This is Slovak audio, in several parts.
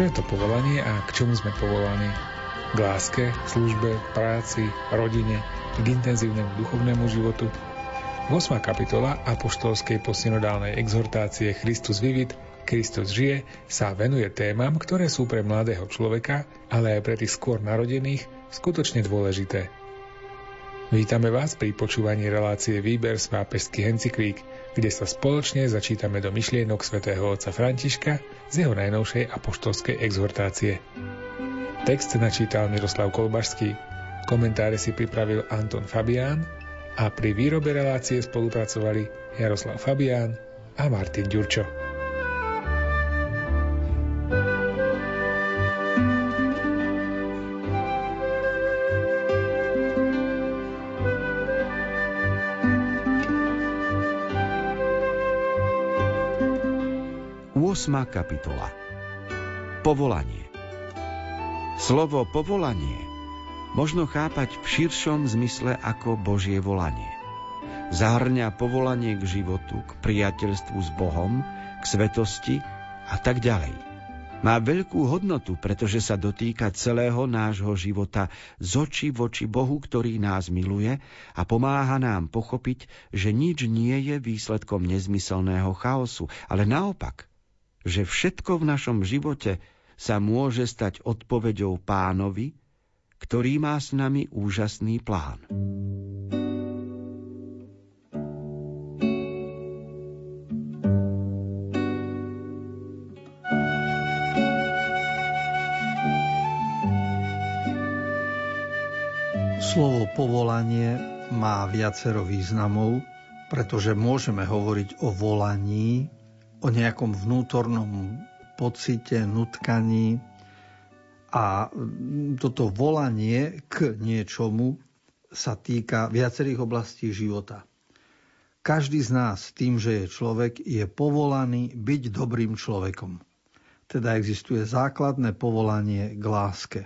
Čo je to povolanie a k čomu sme povolaní? K láske, službe, práci, rodine, k intenzívnemu duchovnému životu? 8. kapitola apoštolskej posynodálnej exhortácie Christus vivit, Kristus žije, sa venuje témam, ktoré sú pre mladého človeka, ale aj pre tých skôr narodených, skutočne dôležité. Vítame vás pri počúvaní relácie Výber z pápežských encyklík, kde sa spoločne začítame do myšlienok svätého otca Františka z jeho najnovšej apoštolskej exhortácie. Text načítal Miroslav Kolbašský, komentáre si pripravil Anton Fabián a pri výrobe relácie spolupracovali Jaroslav Fabián a Martin Ďurčo. Osma kapitola Povolanie Slovo povolanie možno chápať v širšom zmysle ako Božie volanie. Zahrňa povolanie k životu, k priateľstvu s Bohom, k svetosti a tak ďalej. Má veľkú hodnotu, pretože sa dotýka celého nášho života z očí voči Bohu, ktorý nás miluje a pomáha nám pochopiť, že nič nie je výsledkom nezmyselného chaosu, ale naopak, že všetko v našom živote sa môže stať odpoveďou pánovi, ktorý má s nami úžasný plán. Slovo povolanie má viacero významov, pretože môžeme hovoriť o volaní, o nejakom vnútornom pocite, nutkaní, a toto volanie k niečomu sa týka viacerých oblastí života. Každý z nás tým, že je človek, je povolaný byť dobrým človekom. Teda existuje základné povolanie k láske.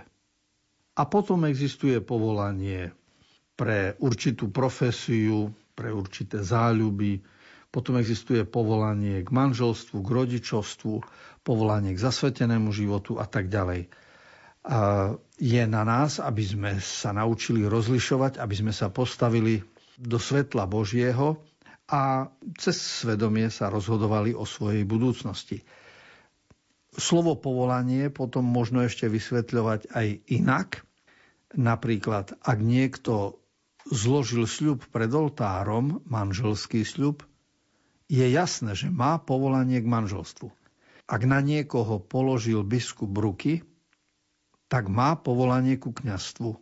A potom existuje povolanie pre určitú profesiu, pre určité záľuby, potom existuje povolanie k manželstvu, k rodičovstvu, povolanie k zasvetenému životu a tak ďalej je na nás, aby sme sa naučili rozlišovať, aby sme sa postavili do svetla Božieho a cez svedomie sa rozhodovali o svojej budúcnosti. Slovo povolanie potom možno ešte vysvetľovať aj inak. Napríklad, ak niekto zložil sľub pred oltárom, manželský sľub, je jasné, že má povolanie k manželstvu. Ak na niekoho položil biskup ruky, tak má povolanie ku kňastvu.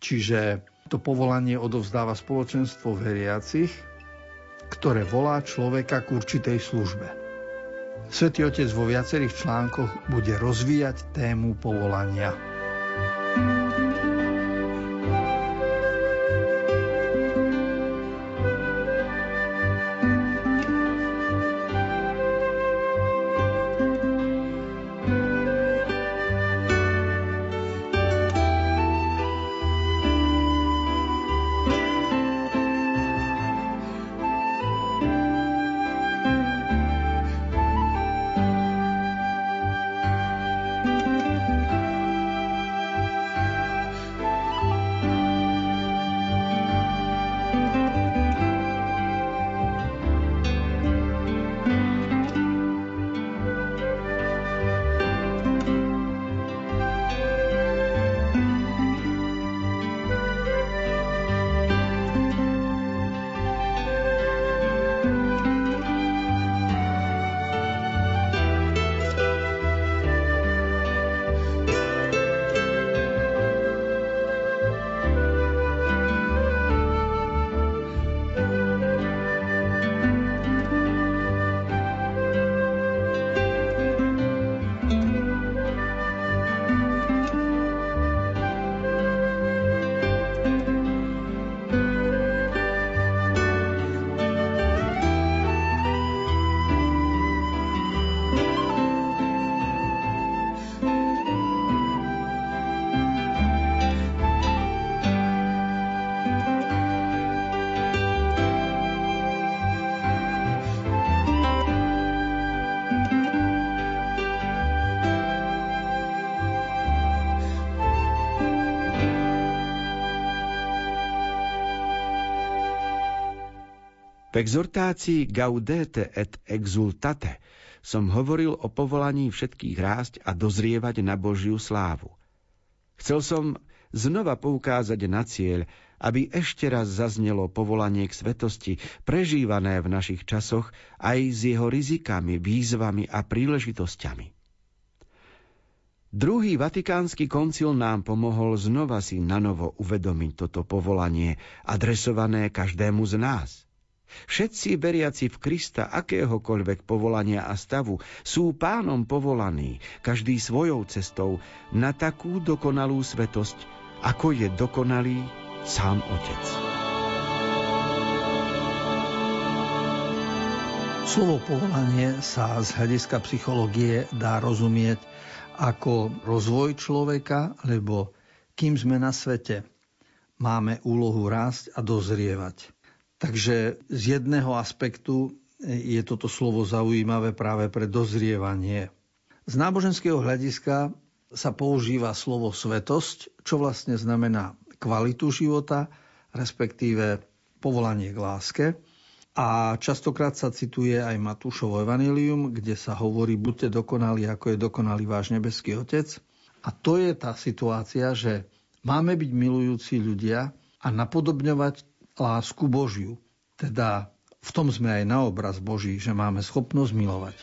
Čiže to povolanie odovzdáva spoločenstvo veriacich, ktoré volá človeka k určitej službe. Svetý Otec vo viacerých článkoch bude rozvíjať tému povolania. V exhortácii Gaudete et exultate som hovoril o povolaní všetkých rásť a dozrievať na Božiu slávu. Chcel som znova poukázať na cieľ, aby ešte raz zaznelo povolanie k svetosti, prežívané v našich časoch aj s jeho rizikami, výzvami a príležitosťami. Druhý vatikánsky koncil nám pomohol znova si nanovo uvedomiť toto povolanie, adresované každému z nás. Všetci veriaci v Krista akéhokoľvek povolania a stavu sú pánom povolaní, každý svojou cestou, na takú dokonalú svetosť, ako je dokonalý sám Otec. Slovo povolanie sa z hľadiska psychológie dá rozumieť ako rozvoj človeka, lebo kým sme na svete, máme úlohu rásť a dozrievať. Takže z jedného aspektu je toto slovo zaujímavé práve pre dozrievanie. Z náboženského hľadiska sa používa slovo svetosť, čo vlastne znamená kvalitu života, respektíve povolanie k láske. A častokrát sa cituje aj Matúšovo evanilium, kde sa hovorí, buďte dokonali, ako je dokonalý váš nebeský Otec. A to je tá situácia, že máme byť milujúci ľudia a napodobňovať lásku Božiu. Teda v tom sme aj na obraz Boží, že máme schopnosť milovať.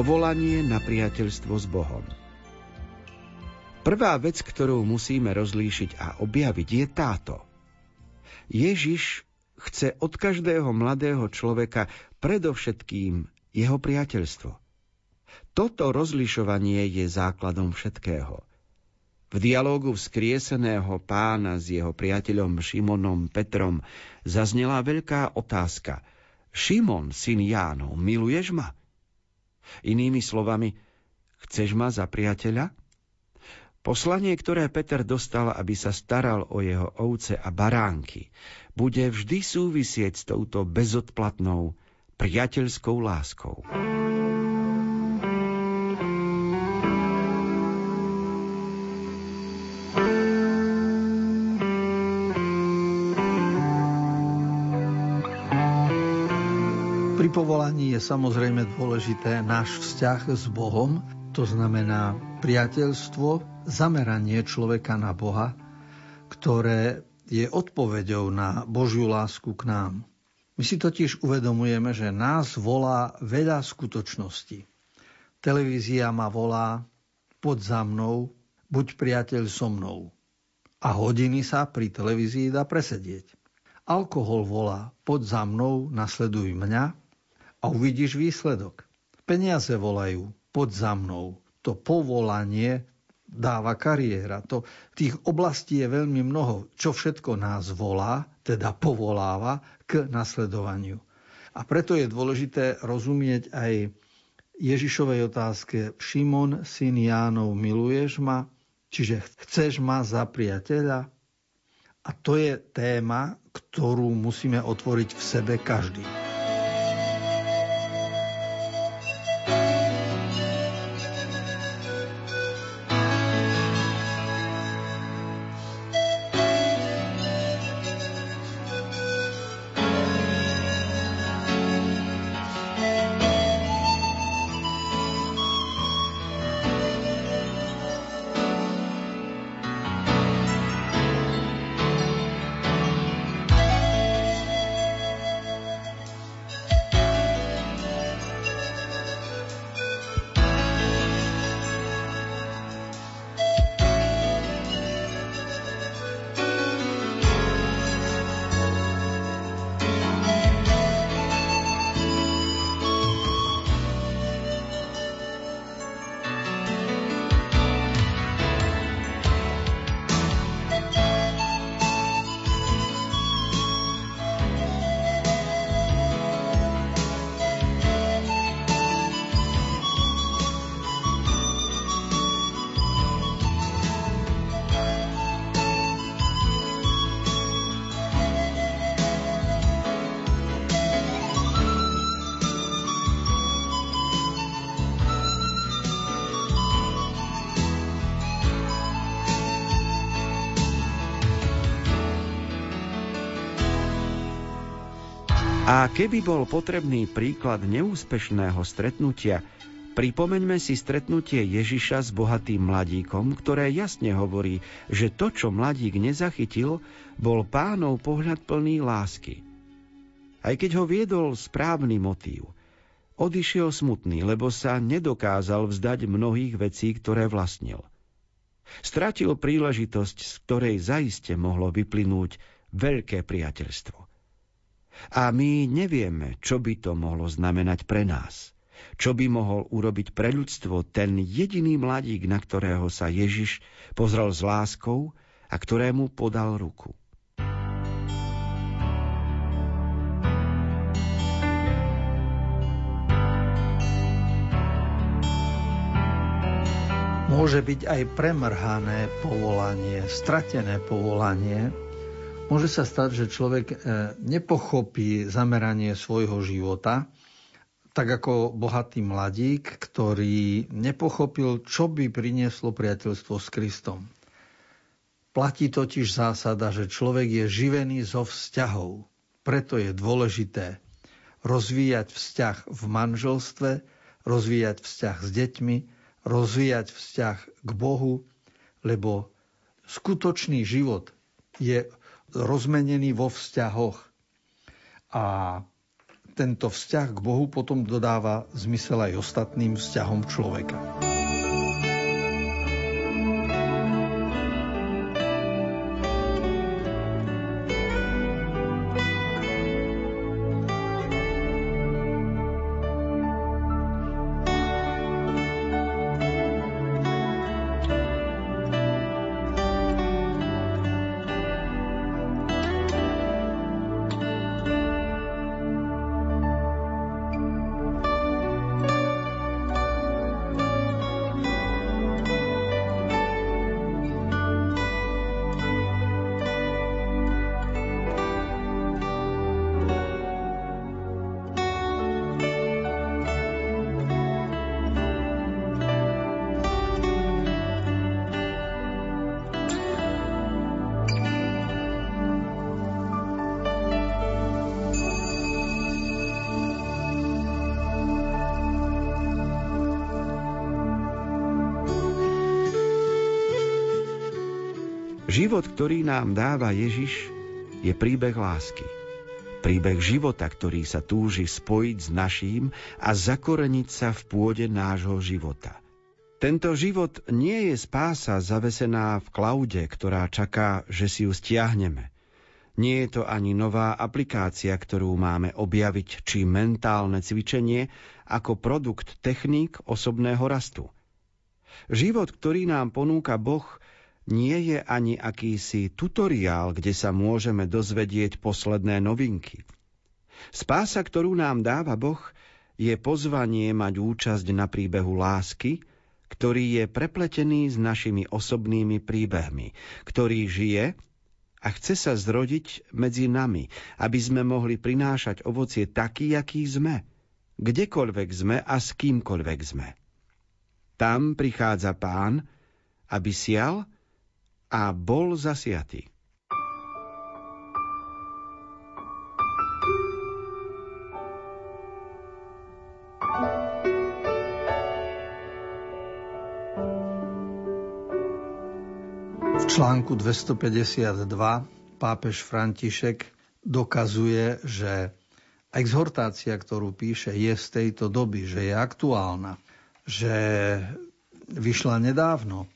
Povolanie na priateľstvo s Bohom. Prvá vec, ktorú musíme rozlíšiť a objaviť, je táto. Ježiš chce od každého mladého človeka predovšetkým jeho priateľstvo. Toto rozlišovanie je základom všetkého. V dialógu vzkrieseného pána s jeho priateľom Šimonom Petrom zaznela veľká otázka. Šimon, syn Jánov, miluješ ma? Inými slovami, chceš ma za priateľa? Poslanie, ktoré Peter dostal, aby sa staral o jeho ovce a baránky, bude vždy súvisieť s touto bezodplatnou priateľskou láskou. Pri povolaní je samozrejme dôležité náš vzťah s Bohom, to znamená priateľstvo, zameranie človeka na Boha, ktoré je odpoveďou na Božiu lásku k nám. My si totiž uvedomujeme, že nás volá veľa skutočností. Televízia ma volá, pod za mnou, buď priateľ so mnou. A hodiny sa pri televízii dá presedieť. Alkohol volá, pod za mnou, nasleduj mňa a uvidíš výsledok. Peniaze volajú, pod za mnou. To povolanie dáva kariéra. To, tých oblastí je veľmi mnoho, čo všetko nás volá, teda povoláva k nasledovaniu. A preto je dôležité rozumieť aj Ježišovej otázke Šimon, syn Jánov, miluješ ma? Čiže chceš ma za priateľa? A to je téma, ktorú musíme otvoriť v sebe každý. A keby bol potrebný príklad neúspešného stretnutia, pripomeňme si stretnutie Ježiša s bohatým mladíkom, ktoré jasne hovorí, že to, čo mladík nezachytil, bol pánov pohľad plný lásky. Aj keď ho viedol správny motív, odišiel smutný, lebo sa nedokázal vzdať mnohých vecí, ktoré vlastnil. Stratil príležitosť, z ktorej zaiste mohlo vyplynúť veľké priateľstvo. A my nevieme, čo by to mohlo znamenať pre nás. Čo by mohol urobiť pre ľudstvo ten jediný mladík, na ktorého sa Ježiš pozrel s láskou a ktorému podal ruku. Môže byť aj premrhané povolanie, stratené povolanie, Môže sa stať, že človek e, nepochopí zameranie svojho života, tak ako bohatý mladík, ktorý nepochopil, čo by prinieslo priateľstvo s Kristom. Platí totiž zásada, že človek je živený zo vzťahov. Preto je dôležité rozvíjať vzťah v manželstve, rozvíjať vzťah s deťmi, rozvíjať vzťah k Bohu, lebo skutočný život je rozmenený vo vzťahoch. A tento vzťah k Bohu potom dodáva zmysel aj ostatným vzťahom človeka. Život, ktorý nám dáva Ježiš, je príbeh lásky. Príbeh života, ktorý sa túži spojiť s naším a zakoreniť sa v pôde nášho života. Tento život nie je spása zavesená v klaude, ktorá čaká, že si ju stiahneme. Nie je to ani nová aplikácia, ktorú máme objaviť, či mentálne cvičenie ako produkt techník osobného rastu. Život, ktorý nám ponúka Boh, nie je ani akýsi tutoriál, kde sa môžeme dozvedieť posledné novinky. Spása, ktorú nám dáva Boh, je pozvanie mať účasť na príbehu lásky, ktorý je prepletený s našimi osobnými príbehmi, ktorý žije a chce sa zrodiť medzi nami, aby sme mohli prinášať ovocie taký, aký sme, kdekoľvek sme a s kýmkoľvek sme. Tam prichádza pán, aby sial a bol zasiatý. V článku 252 pápež František dokazuje, že exhortácia, ktorú píše, je z tejto doby, že je aktuálna, že vyšla nedávno,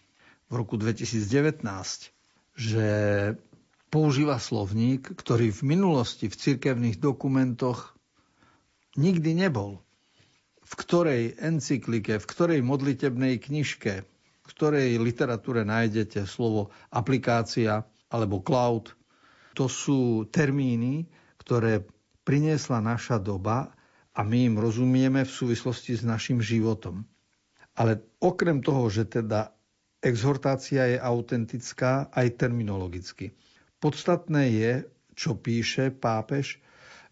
v roku 2019, že používa slovník, ktorý v minulosti v cirkevných dokumentoch nikdy nebol. V ktorej encyklike, v ktorej modlitebnej knižke, v ktorej literatúre nájdete slovo aplikácia alebo cloud. To sú termíny, ktoré priniesla naša doba a my im rozumieme v súvislosti s našim životom. Ale okrem toho, že teda exhortácia je autentická aj terminologicky. Podstatné je, čo píše pápež,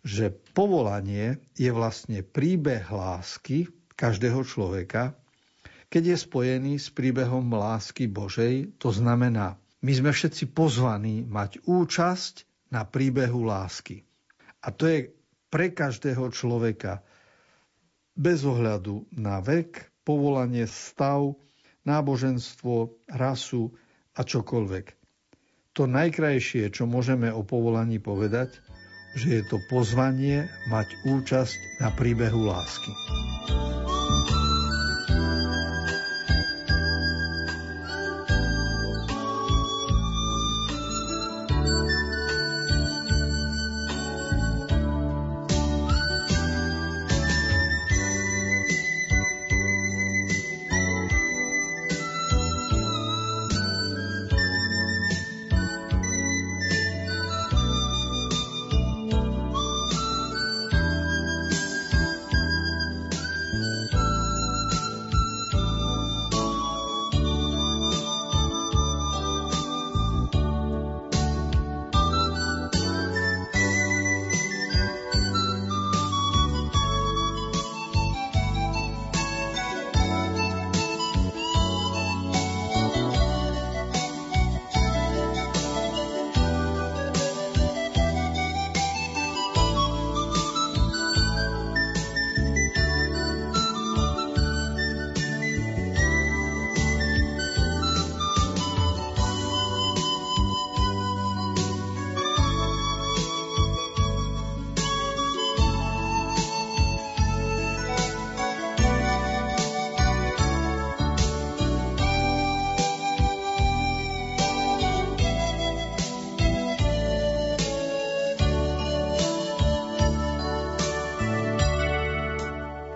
že povolanie je vlastne príbeh lásky každého človeka, keď je spojený s príbehom lásky Božej, to znamená, my sme všetci pozvaní mať účasť na príbehu lásky. A to je pre každého človeka. Bez ohľadu na vek, povolanie, stav, náboženstvo, rasu a čokoľvek. To najkrajšie, čo môžeme o povolaní povedať, že je to pozvanie mať účasť na príbehu lásky.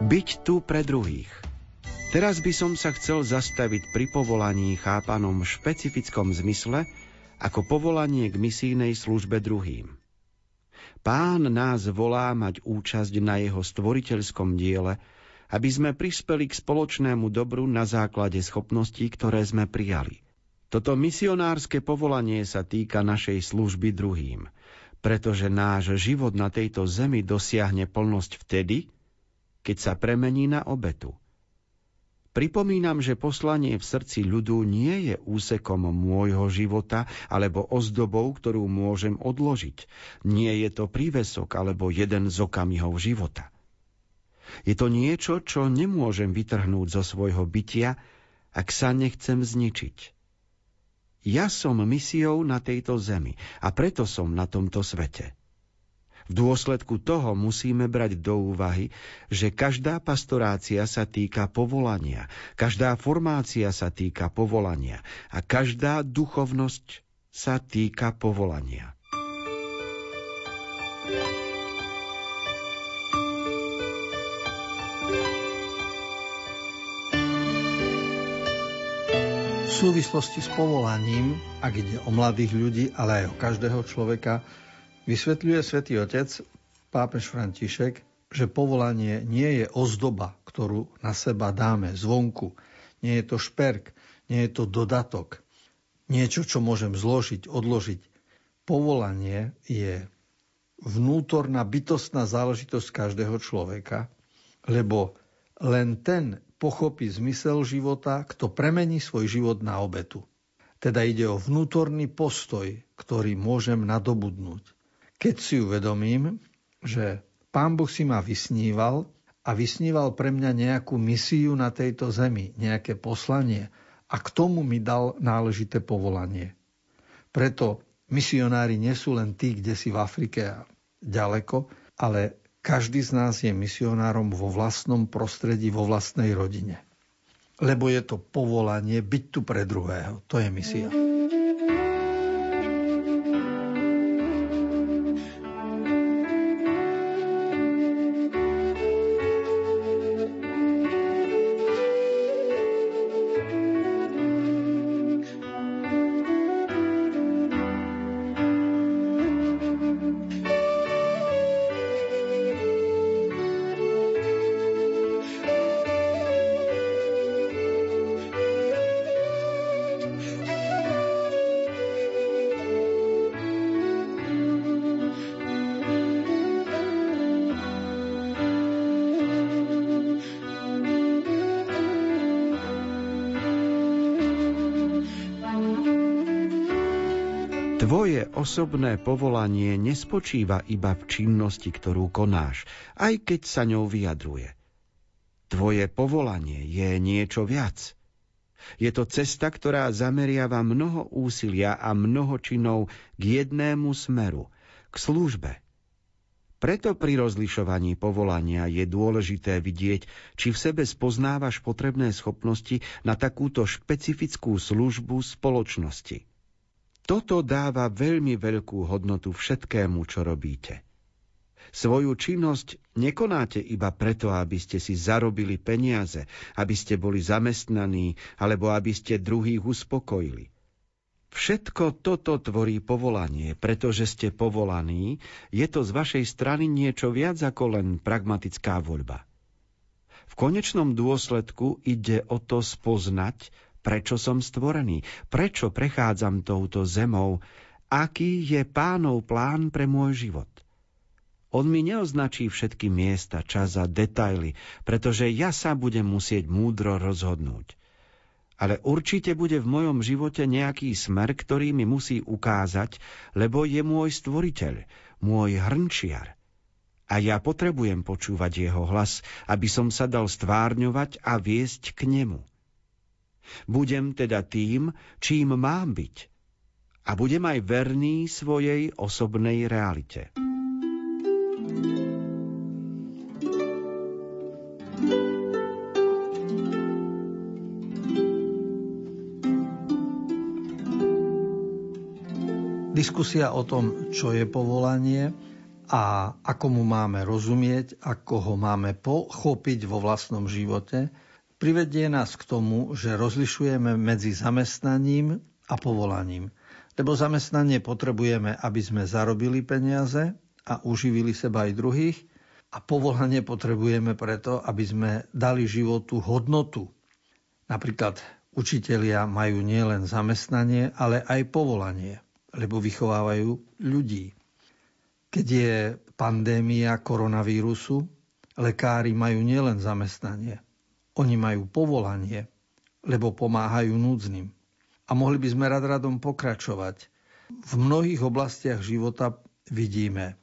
Byť tu pre druhých. Teraz by som sa chcel zastaviť pri povolaní chápanom v špecifickom zmysle ako povolanie k misijnej službe druhým. Pán nás volá mať účasť na jeho stvoriteľskom diele, aby sme prispeli k spoločnému dobru na základe schopností, ktoré sme prijali. Toto misionárske povolanie sa týka našej služby druhým, pretože náš život na tejto zemi dosiahne plnosť vtedy, keď sa premení na obetu. Pripomínam, že poslanie v srdci ľudu nie je úsekom môjho života alebo ozdobou, ktorú môžem odložiť. Nie je to prívesok alebo jeden z okamihov života. Je to niečo, čo nemôžem vytrhnúť zo svojho bytia, ak sa nechcem zničiť. Ja som misiou na tejto zemi a preto som na tomto svete. V dôsledku toho musíme brať do úvahy, že každá pastorácia sa týka povolania, každá formácia sa týka povolania a každá duchovnosť sa týka povolania. V súvislosti s povolaním, ak ide o mladých ľudí, ale aj o každého človeka, Vysvetľuje svätý Otec, pápež František, že povolanie nie je ozdoba, ktorú na seba dáme zvonku. Nie je to šperk, nie je to dodatok. Niečo, čo môžem zložiť, odložiť. Povolanie je vnútorná bytostná záležitosť každého človeka, lebo len ten pochopí zmysel života, kto premení svoj život na obetu. Teda ide o vnútorný postoj, ktorý môžem nadobudnúť. Keď si uvedomím, že Pán Boh si ma vysníval a vysníval pre mňa nejakú misiu na tejto zemi, nejaké poslanie a k tomu mi dal náležité povolanie. Preto misionári nie sú len tí, kde si v Afrike a ďaleko, ale každý z nás je misionárom vo vlastnom prostredí, vo vlastnej rodine. Lebo je to povolanie byť tu pre druhého. To je misia. Tvoje osobné povolanie nespočíva iba v činnosti, ktorú konáš, aj keď sa ňou vyjadruje. Tvoje povolanie je niečo viac. Je to cesta, ktorá zameriava mnoho úsilia a mnoho činov k jednému smeru, k službe. Preto pri rozlišovaní povolania je dôležité vidieť, či v sebe spoznávaš potrebné schopnosti na takúto špecifickú službu spoločnosti. Toto dáva veľmi veľkú hodnotu všetkému, čo robíte. Svoju činnosť nekonáte iba preto, aby ste si zarobili peniaze, aby ste boli zamestnaní alebo aby ste druhých uspokojili. Všetko toto tvorí povolanie, pretože ste povolaní, je to z vašej strany niečo viac ako len pragmatická voľba. V konečnom dôsledku ide o to spoznať, Prečo som stvorený? Prečo prechádzam touto zemou? Aký je pánov plán pre môj život? On mi neoznačí všetky miesta, čas a detaily, pretože ja sa budem musieť múdro rozhodnúť. Ale určite bude v mojom živote nejaký smer, ktorý mi musí ukázať, lebo je môj stvoriteľ, môj hrnčiar. A ja potrebujem počúvať jeho hlas, aby som sa dal stvárňovať a viesť k nemu. Budem teda tým, čím mám byť. A budem aj verný svojej osobnej realite. Diskusia o tom, čo je povolanie a ako mu máme rozumieť, ako ho máme pochopiť vo vlastnom živote, privedie nás k tomu, že rozlišujeme medzi zamestnaním a povolaním. Lebo zamestnanie potrebujeme, aby sme zarobili peniaze a uživili seba aj druhých a povolanie potrebujeme preto, aby sme dali životu hodnotu. Napríklad učitelia majú nielen zamestnanie, ale aj povolanie, lebo vychovávajú ľudí. Keď je pandémia koronavírusu, lekári majú nielen zamestnanie, oni majú povolanie, lebo pomáhajú núdznym. A mohli by sme rad radom pokračovať. V mnohých oblastiach života vidíme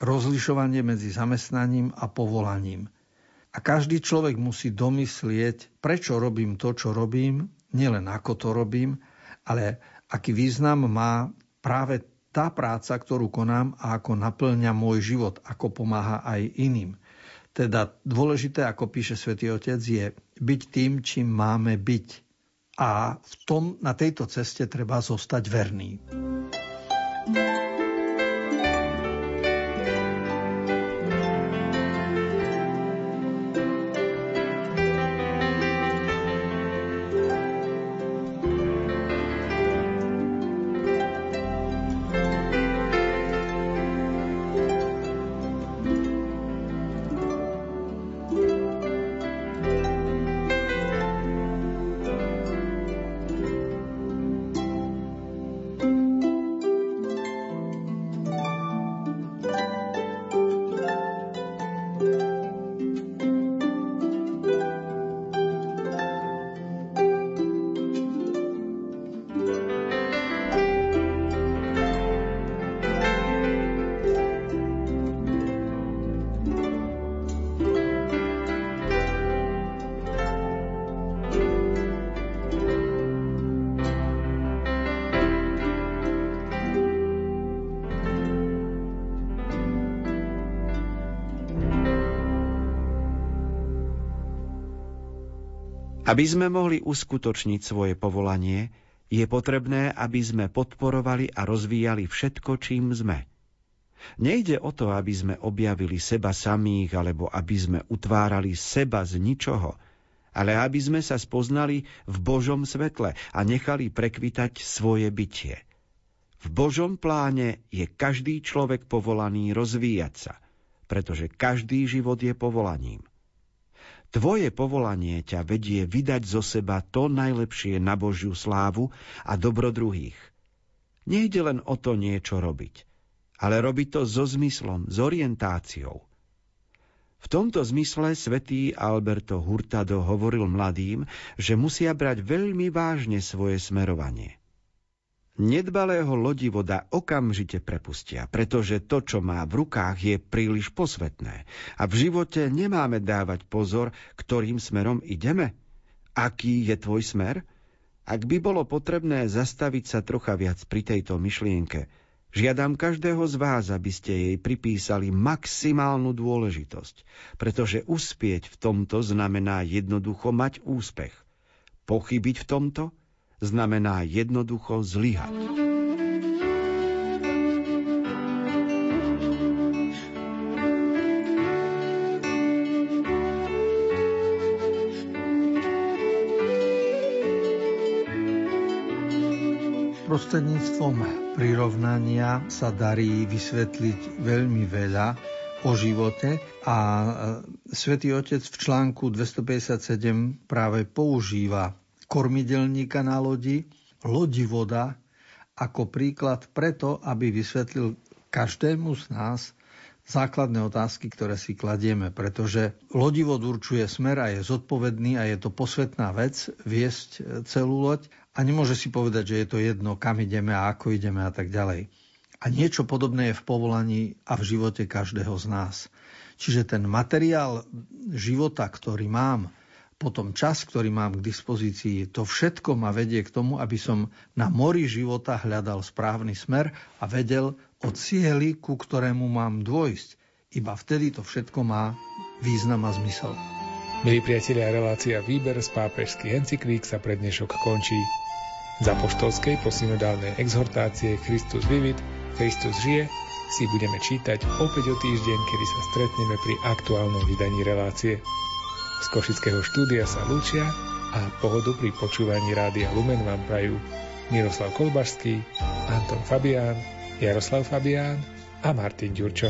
rozlišovanie medzi zamestnaním a povolaním. A každý človek musí domyslieť, prečo robím to, čo robím, nielen ako to robím, ale aký význam má práve tá práca, ktorú konám a ako naplňa môj život, ako pomáha aj iným. Teda dôležité, ako píše svätý Otec, je byť tým, čím máme byť. A v tom, na tejto ceste treba zostať verný. thank you Aby sme mohli uskutočniť svoje povolanie, je potrebné, aby sme podporovali a rozvíjali všetko, čím sme. Nejde o to, aby sme objavili seba samých, alebo aby sme utvárali seba z ničoho, ale aby sme sa spoznali v Božom svetle a nechali prekvitať svoje bytie. V Božom pláne je každý človek povolaný rozvíjať sa, pretože každý život je povolaním. Tvoje povolanie ťa vedie vydať zo seba to najlepšie na Božiu slávu a dobro druhých. Nejde len o to niečo robiť, ale robiť to so zmyslom, s orientáciou. V tomto zmysle svätý Alberto Hurtado hovoril mladým, že musia brať veľmi vážne svoje smerovanie. Nedbalého lodivoda okamžite prepustia, pretože to, čo má v rukách, je príliš posvetné a v živote nemáme dávať pozor, ktorým smerom ideme. Aký je tvoj smer? Ak by bolo potrebné zastaviť sa trocha viac pri tejto myšlienke, žiadam každého z vás, aby ste jej pripísali maximálnu dôležitosť, pretože uspieť v tomto znamená jednoducho mať úspech. Pochybiť v tomto znamená jednoducho zlyhať. Prostredníctvom prirovnania sa darí vysvetliť veľmi veľa o živote a e, svätý Otec v článku 257 práve používa kormidelníka na lodi, lodi voda ako príklad preto, aby vysvetlil každému z nás základné otázky, ktoré si kladieme, pretože lodivod určuje smer a je zodpovedný a je to posvetná vec viesť celú loď a nemôže si povedať, že je to jedno, kam ideme a ako ideme a tak ďalej. A niečo podobné je v povolaní a v živote každého z nás. Čiže ten materiál života, ktorý mám, potom čas, ktorý mám k dispozícii, to všetko ma vedie k tomu, aby som na mori života hľadal správny smer a vedel o cieli, ku ktorému mám dôjsť. Iba vtedy to všetko má význam a zmysel. Milí priatelia, relácia Výber z pápežských encyklík sa pre dnešok končí. Za poštolskej posynodálnej exhortácie Christus vivit, Kristus žije si budeme čítať opäť o týždeň, kedy sa stretneme pri aktuálnom vydaní relácie. Z Košického štúdia sa lúčia a pohodu pri počúvaní Rádia Lumen vám prajú Miroslav Kolbašský, Anton Fabián, Jaroslav Fabián a Martin Ďurčo.